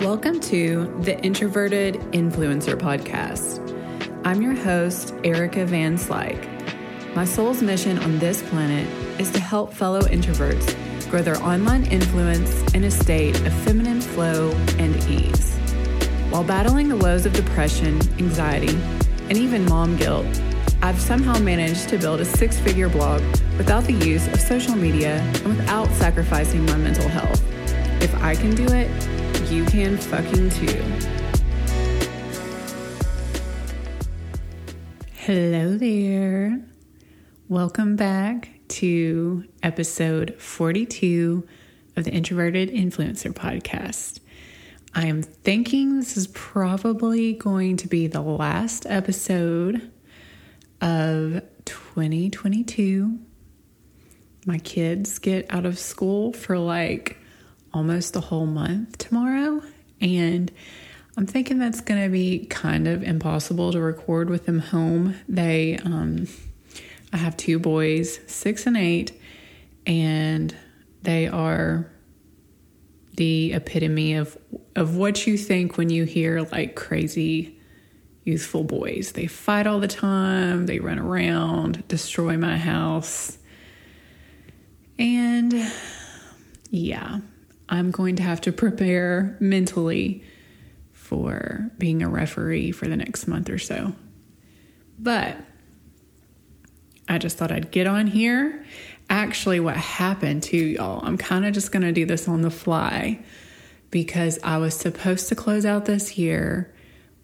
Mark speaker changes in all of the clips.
Speaker 1: Welcome to the Introverted Influencer Podcast. I'm your host, Erica Van Slyke. My soul's mission on this planet is to help fellow introverts grow their online influence in a state of feminine flow and ease. While battling the woes of depression, anxiety, and even mom guilt, I've somehow managed to build a six figure blog without the use of social media and without sacrificing my mental health. If I can do it, you can fucking too. Hello there. Welcome back to episode 42 of the Introverted Influencer Podcast. I am thinking this is probably going to be the last episode of 2022. My kids get out of school for like almost the whole month tomorrow. And I'm thinking that's going to be kind of impossible to record with them home. They, um, I have two boys, six and eight, and they are the epitome of of what you think when you hear like crazy youthful boys. They fight all the time, they run around, destroy my house. And yeah, I'm going to have to prepare mentally for being a referee for the next month or so. But I just thought I'd get on here. Actually, what happened to y'all, I'm kind of just going to do this on the fly because I was supposed to close out this year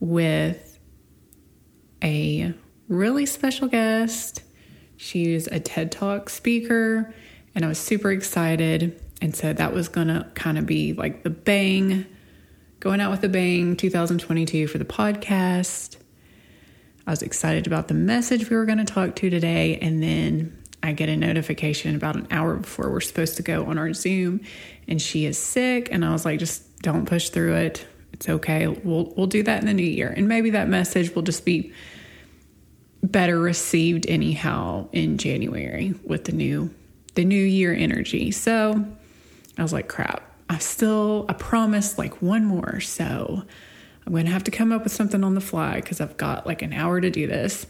Speaker 1: with a really special guest. She's a TED Talk speaker, and I was super excited. And so that was going to kind of be like the bang, going out with a bang 2022 for the podcast. I was excited about the message we were going to talk to today. And then I get a notification about an hour before we're supposed to go on our Zoom, and she is sick. And I was like, just don't push through it. It's okay. We'll we'll do that in the new year, and maybe that message will just be better received anyhow in January with the new the new year energy. So I was like, crap, I still, I promised like one more. So I'm going to have to come up with something on the fly because I've got like an hour to do this.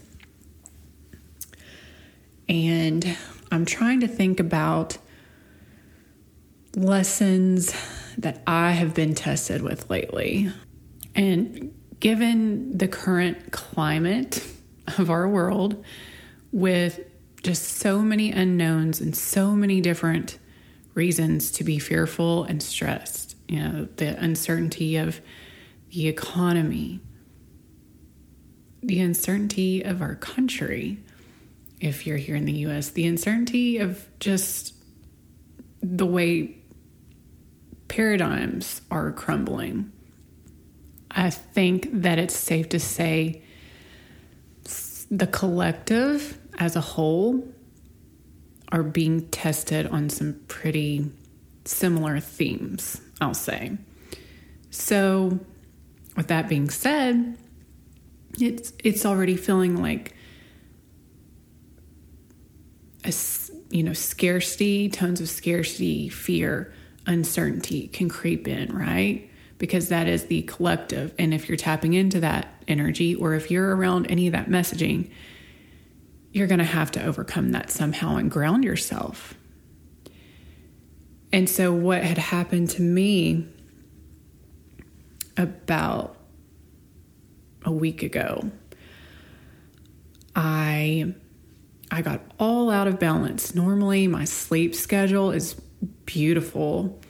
Speaker 1: And I'm trying to think about lessons that I have been tested with lately. And given the current climate of our world, with just so many unknowns and so many different reasons to be fearful and stressed. You know, the uncertainty of the economy, the uncertainty of our country, if you're here in the US, the uncertainty of just the way paradigms are crumbling. I think that it's safe to say the collective as a whole are being tested on some pretty similar themes, I'll say. So, with that being said, it's it's already feeling like a you know scarcity, tones of scarcity, fear, uncertainty can creep in, right? Because that is the collective, and if you're tapping into that energy, or if you're around any of that messaging, you're going to have to overcome that somehow and ground yourself. And so, what had happened to me about a week ago, I I got all out of balance. Normally, my sleep schedule is beautiful.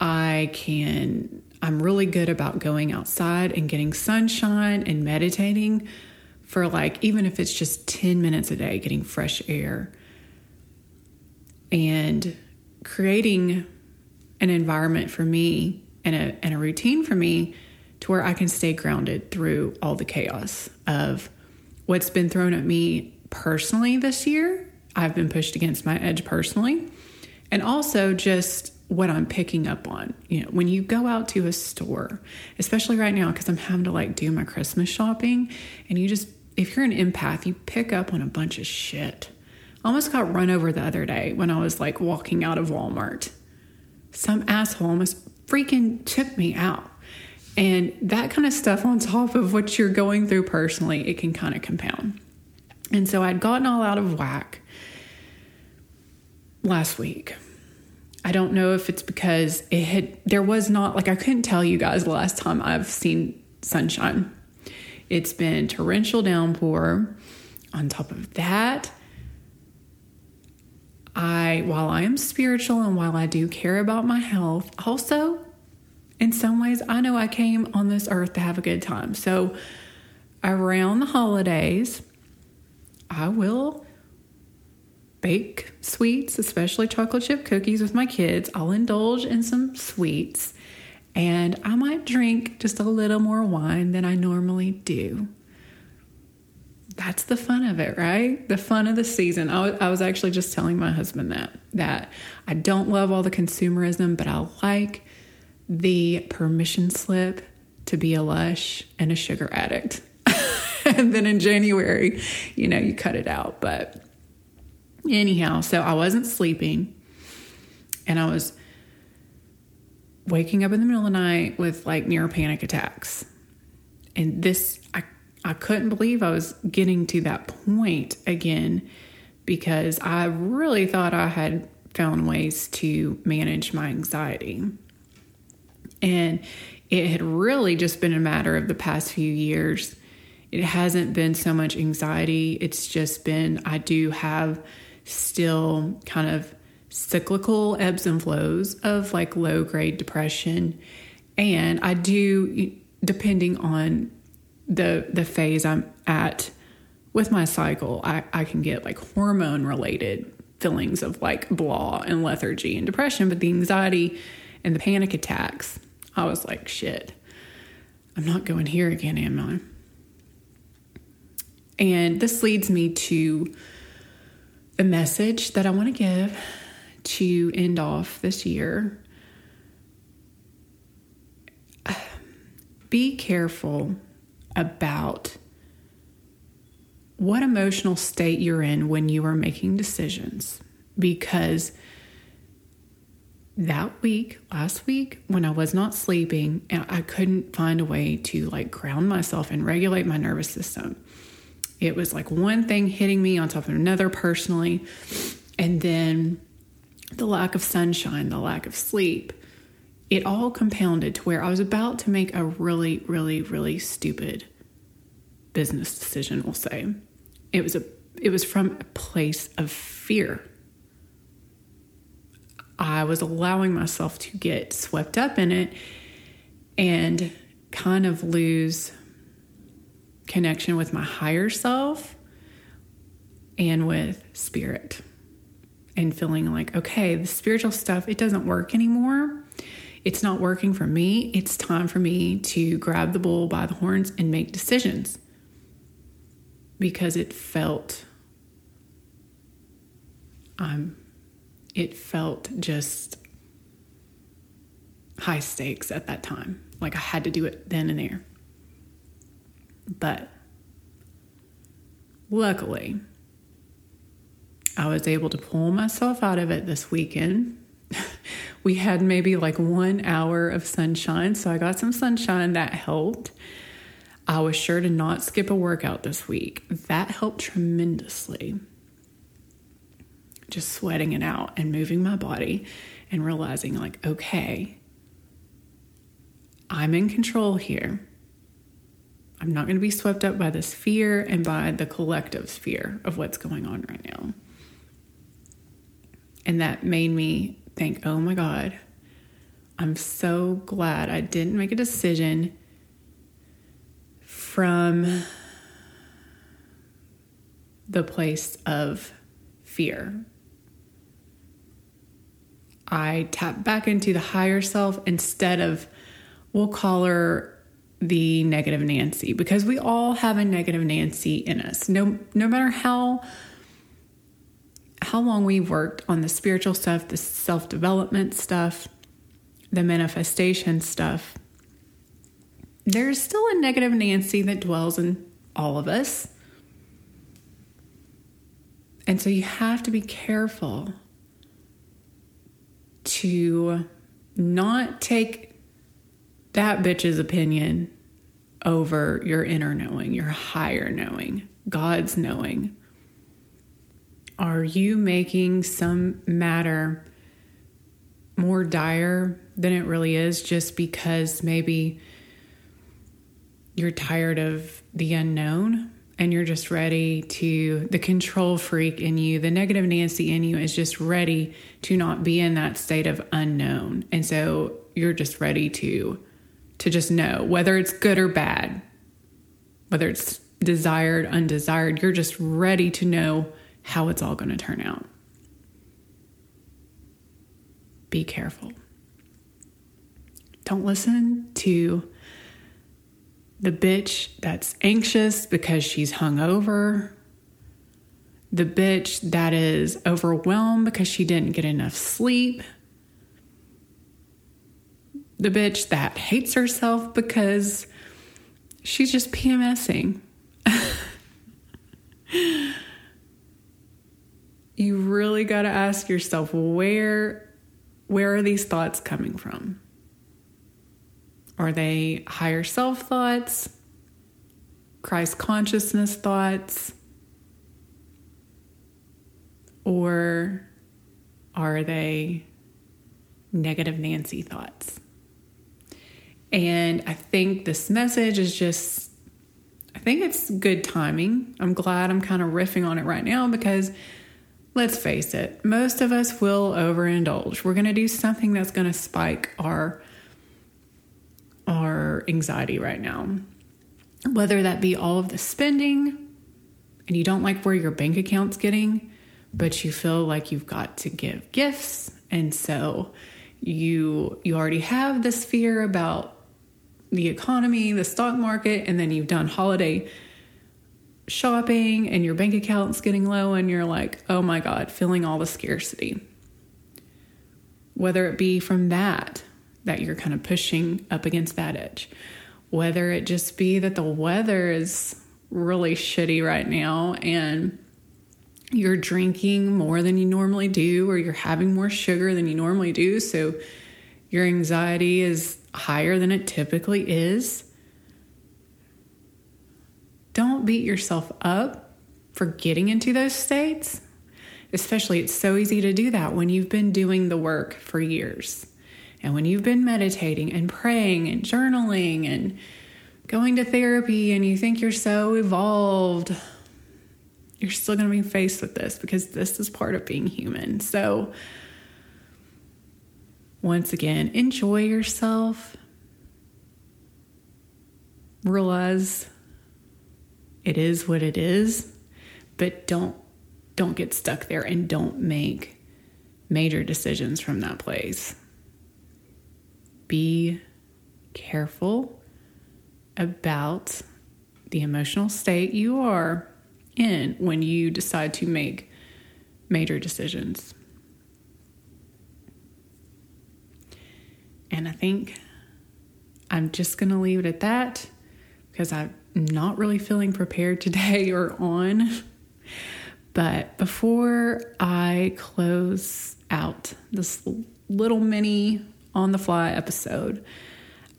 Speaker 1: I can I'm really good about going outside and getting sunshine and meditating for like, even if it's just 10 minutes a day, getting fresh air and creating an environment for me and a, and a routine for me to where I can stay grounded through all the chaos of what's been thrown at me personally this year. I've been pushed against my edge personally. And also just what I'm picking up on. You know, when you go out to a store, especially right now, because I'm having to like do my Christmas shopping, and you just if you're an empath, you pick up on a bunch of shit. I almost got run over the other day when I was like walking out of Walmart. Some asshole almost freaking took me out. And that kind of stuff on top of what you're going through personally, it can kind of compound. And so I'd gotten all out of whack last week. I don't know if it's because it had, there was not, like, I couldn't tell you guys the last time I've seen sunshine. It's been torrential downpour. On top of that, I, while I am spiritual and while I do care about my health, also, in some ways, I know I came on this earth to have a good time. So, around the holidays, I will bake sweets, especially chocolate chip cookies with my kids. I'll indulge in some sweets and I drink just a little more wine than I normally do. That's the fun of it, right? The fun of the season. I was actually just telling my husband that that I don't love all the consumerism, but I like the permission slip to be a lush and a sugar addict. and then in January, you know, you cut it out. But anyhow, so I wasn't sleeping and I was waking up in the middle of the night with like near panic attacks. And this, I, I couldn't believe I was getting to that point again because I really thought I had found ways to manage my anxiety. And it had really just been a matter of the past few years. It hasn't been so much anxiety, it's just been, I do have still kind of cyclical ebbs and flows of like low grade depression. And I do, depending on the the phase I'm at with my cycle, I, I can get like hormone related feelings of like blah and lethargy and depression, but the anxiety and the panic attacks, I was like, shit, I'm not going here again, am I? And this leads me to the message that I want to give to end off this year. Be careful about what emotional state you're in when you are making decisions because that week, last week, when I was not sleeping, and I couldn't find a way to like ground myself and regulate my nervous system. It was like one thing hitting me on top of another personally. And then the lack of sunshine, the lack of sleep, it all compounded to where I was about to make a really, really, really stupid business decision, we'll say. It was a it was from a place of fear. I was allowing myself to get swept up in it and kind of lose connection with my higher self and with spirit and feeling like, okay, the spiritual stuff, it doesn't work anymore. It's not working for me. It's time for me to grab the bull by the horns and make decisions because it felt um it felt just high stakes at that time. Like I had to do it then and there. But luckily, I was able to pull myself out of it this weekend. we had maybe like one hour of sunshine, so I got some sunshine that helped. I was sure to not skip a workout this week. That helped tremendously. Just sweating it out and moving my body and realizing, like, okay, I'm in control here. I'm not going to be swept up by this fear and by the collective fear of what's going on right now. And that made me think, oh my God, I'm so glad I didn't make a decision from the place of fear. I tap back into the higher self instead of, we'll call her the negative Nancy, because we all have a negative Nancy in us. No, no matter how how long we've worked on the spiritual stuff, the self development stuff, the manifestation stuff, there's still a negative Nancy that dwells in all of us. And so you have to be careful to not take that bitch's opinion over your inner knowing, your higher knowing, God's knowing? Are you making some matter more dire than it really is just because maybe you're tired of the unknown and you're just ready to, the control freak in you, the negative Nancy in you is just ready to not be in that state of unknown. And so you're just ready to, to just know whether it's good or bad, whether it's desired, undesired, you're just ready to know how it's all going to turn out. Be careful. Don't listen to the bitch that's anxious because she's hungover, the bitch that is overwhelmed because she didn't get enough sleep, the bitch that hates herself because she's just PMSing. you really got to ask yourself where where are these thoughts coming from? Are they higher self thoughts? Christ consciousness thoughts? Or are they negative Nancy thoughts? And I think this message is just, I think it's good timing. I'm glad I'm kind of riffing on it right now because let's face it, most of us will overindulge. We're going to do something that's going to spike our our anxiety right now. Whether that be all of the spending and you don't like where your bank account's getting, but you feel like you've got to give gifts and so you you already have this fear about the economy, the stock market, and then you've done holiday shopping and your bank account's getting low and you're like, "Oh my god, feeling all the scarcity." Whether it be from that that you're kind of pushing up against that edge. Whether it just be that the weather is really shitty right now and you're drinking more than you normally do, or you're having more sugar than you normally do, so your anxiety is higher than it typically is. Don't beat yourself up for getting into those states. Especially, it's so easy to do that when you've been doing the work for years. And when you've been meditating and praying and journaling and going to therapy and you think you're so evolved, you're still going to be faced with this because this is part of being human. So, once again, enjoy yourself. Realize it is what it is, but don't don't get stuck there and don't make major decisions from that place be careful about the emotional state you are in when you decide to make major decisions. And I think I'm just going to leave it at that because I'm not really feeling prepared today or on. But before I close out this little mini on the fly episode.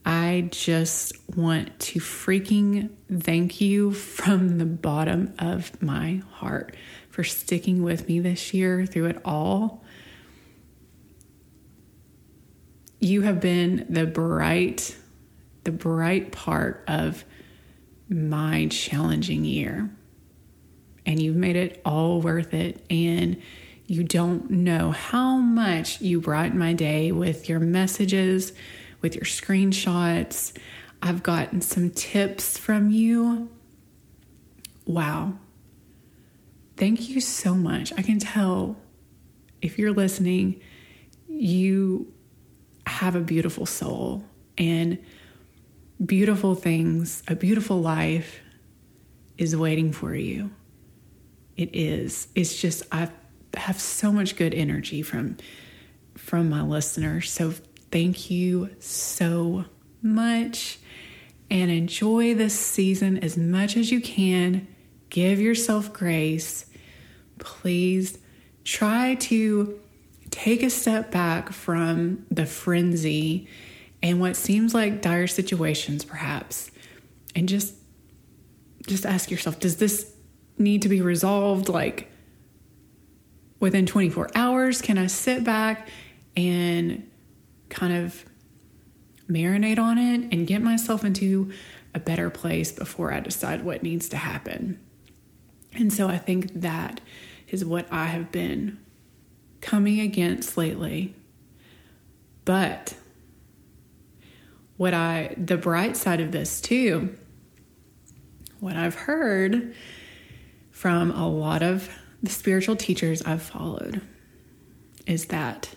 Speaker 1: I just want to freaking thank you from the bottom of my heart for sticking with me this year through it all. You have been the bright, the bright part of my challenging year. And you've made it all worth it. And you don't know how much you brighten my day with your messages, with your screenshots. I've gotten some tips from you. Wow. Thank you so much. I can tell if you're listening, you have a beautiful soul and beautiful things, a beautiful life is waiting for you. It is. It's just, I've so much good energy from from my listeners. So thank you so much and enjoy this season as much as you can. Give yourself grace. Please try to take a step back from the frenzy and what seems like dire situations perhaps and just just ask yourself does this need to be resolved like within 24 hours? Can i sit back and kind of marinate on it and get myself into a better place before i decide what needs to happen? And so i think that is what i have been coming against lately. But what I, the bright side of this too, what I've heard from a lot of the spiritual teachers I've followed is that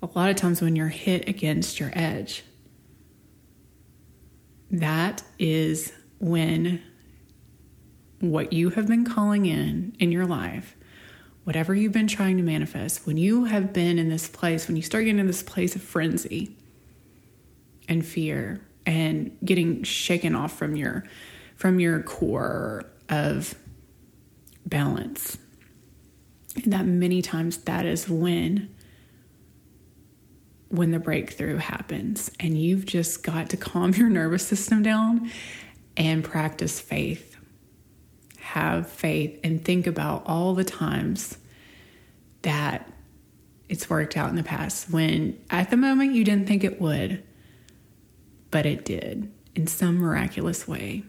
Speaker 1: a lot of times when you're hit against your edge, that is when what you have been calling in in your life, whatever you've been trying to manifest, when you have been in this place, when you start getting in this place of frenzy, and fear and getting shaken off from your from your core of balance. And that many times that is when when the breakthrough happens and you've just got to calm your nervous system down and practice faith. Have faith and think about all the times that it's worked out in the past when at the moment you didn't think it would but it did in some miraculous way.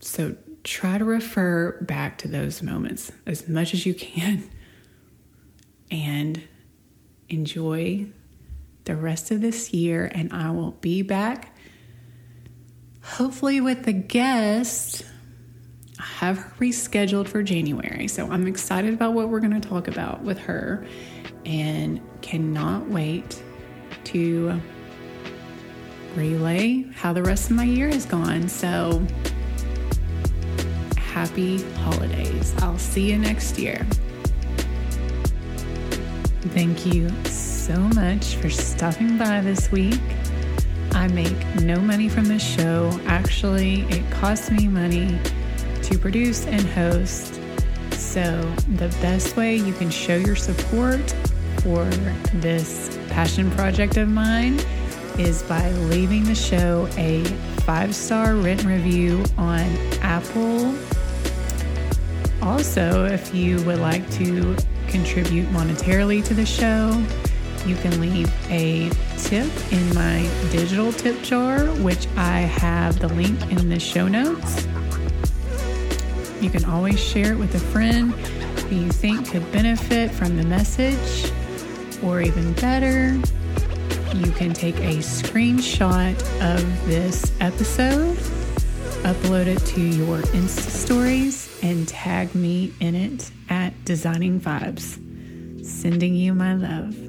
Speaker 1: So try to refer back to those moments as much as you can and enjoy the rest of this year. And I will be back, hopefully, with a guest. I have her rescheduled for January. So I'm excited about what we're going to talk about with her and cannot wait to relay how the rest of my year has gone. So happy holidays. I'll see you next year. Thank you so much for stopping by this week. I make no money from this show. Actually, it costs me money to produce and host. So, the best way you can show your support for this passion project of mine is by leaving the show a five star written review on Apple. Also, if you would like to contribute monetarily to the show, you can leave a tip in my digital tip jar, which I have the link in the show notes. You can always share it with a friend who you think could benefit from the message, or even better, you can take a screenshot of this episode, upload it to your Insta stories, and tag me in it at Designing Vibes. Sending you my love.